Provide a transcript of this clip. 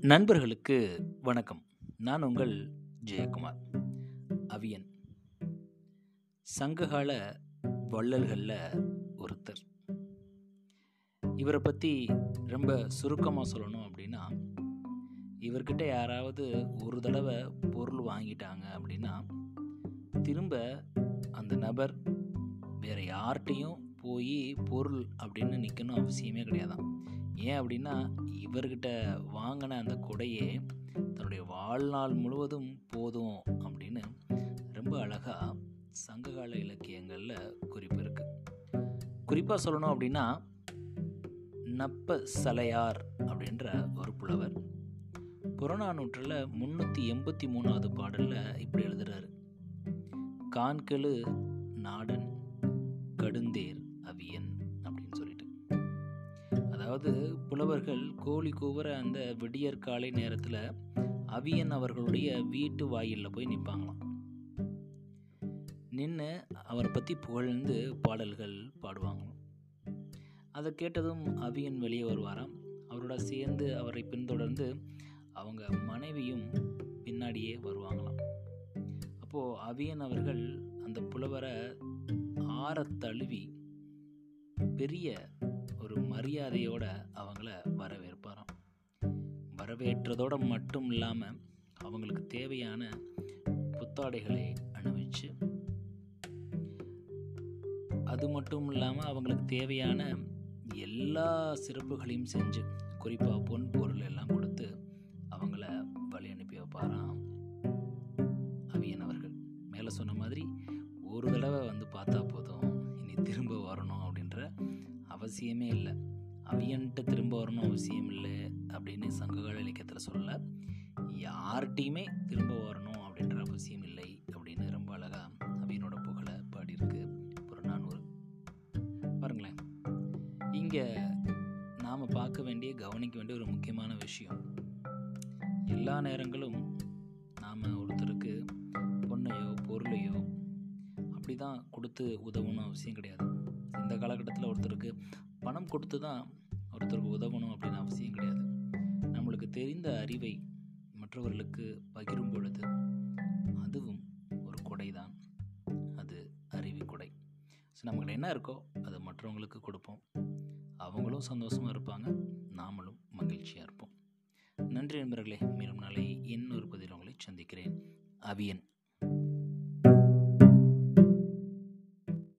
நண்பர்களுக்கு வணக்கம். நான் உங்கள் ஜெயக்குமார். அவியன். சங்ககால வள்ளல்களில் ஒருத்தர். இவரை பற்றி ரொம்ப சுருக்கமாக சொல்லணும் அப்படின்னா இவர்கிட்ட யாராவது ஒரு தடவை பொருள் வாங்கிட்டாங்க அப்படின்னா திரும்ப அந்த நபர் வேறு யார்கிட்டையும் போய் பொருள் அப்படின்னு நிற்கணும் அவசியமே கிடையாதான். ஏன் அப்படின்னா இவர்கிட்ட வாங்கின அந்த கொடையே தன்னுடைய வாழ்நாள் முழுவதும் போதும் அப்படின்னு ரொம்ப அழகாக சங்ககால இலக்கியங்களில் குறிப்பு இருக்குது குறிப்பாக சொல்லணும் அப்படின்னா நப்ப சலையார் அப்படின்ற ஒரு புலவர். புறநானூற்றில் முந்நூற்றி எண்பத்தி மூணாவது பாடலில் இப்படி எழுதுகிறாரு கான்கெழு நாடன் கடுந்தேர் அதாவது புலவர்கள் கோழி கூவுற அந்த விடியற் காலை நேரத்தில் அவியன் அவர்களுடைய வீட்டு வாயிலில் போய் நிற்பாங்களாம் நின்று அவரை பற்றி புகழ்ந்து பாடல்கள் பாடுவாங்களாம். அதை கேட்டதும் அவியன் வெளியே வருவாராம். அவரோட சேர்ந்து அவரை பின்தொடர்ந்து அவங்க மனைவியும் பின்னாடியே வருவாங்களாம். அப்போது அவியன் அவர்கள் அந்த புலவரை ஆற தழுவி பெரிய ஒரு மரியாதையோட அவங்கள வரவேற்பாராம். வரவேற்றதோட மட்டும் இல்லாமல் அவங்களுக்கு தேவையான புத்தாடைகளை அணிவிச்சு அது மட்டும் இல்லாமல் அவங்களுக்கு தேவையான எல்லா சிறப்புகளையும் செஞ்சு குறிப்பாக பொன் பொருள் எல்லாம் கொடுத்து அவங்கள வழி அனுப்பி வைப்பாராம். அவியன் அவர்கள். மேலே சொன்ன மாதிரி அவசியமே இல்லை. அவியன்ட்டு திரும்ப வரணும் அவசியம் இல்லை அப்படின்னு சங்ககால இலக்கியத்தில் சொல்ல யார்கிட்டையுமே திரும்ப வரணும் அப்படின்ற அவசியம் இல்லை அப்படின்னு ரொம்ப அழகாக அவியனோட புகழை பாடியிருக்கு புறநானூறு. பாருங்களேன். இங்கே நாம் பார்க்க வேண்டிய கவனிக்க வேண்டிய ஒரு முக்கியமான விஷயம். எல்லா நேரங்களும் நாம் ஒருத்தருக்கு பொண்ணையோ பொருளையோ அப்படி தான் கொடுத்து உதவணும் அவசியம் கிடையாது. இந்த காலகட்டத்தில் ஒருத்தருக்கு பணம் கொடுத்து தான் ஒருத்தருக்கு உதவணும் அப்படின்னு அவசியம் கிடையாது. நம்மளுக்கு தெரிந்த அறிவை மற்றவர்களுக்கு பகிரும் பொழுது அதுவும் ஒரு கொடை தான் அது அறிவு கொடை. ஸோ நம்மகிட்ட என்ன இருக்கோ அதை மற்றவங்களுக்கு கொடுப்போம். அவங்களும் சந்தோஷமாக இருப்பாங்க. நாமளும் மகிழ்ச்சியாக இருப்போம். நன்றி நண்பர்களே மீண்டும் நாளை இன்னொரு பதில் உங்களை சந்திக்கிறேன். அவியன்.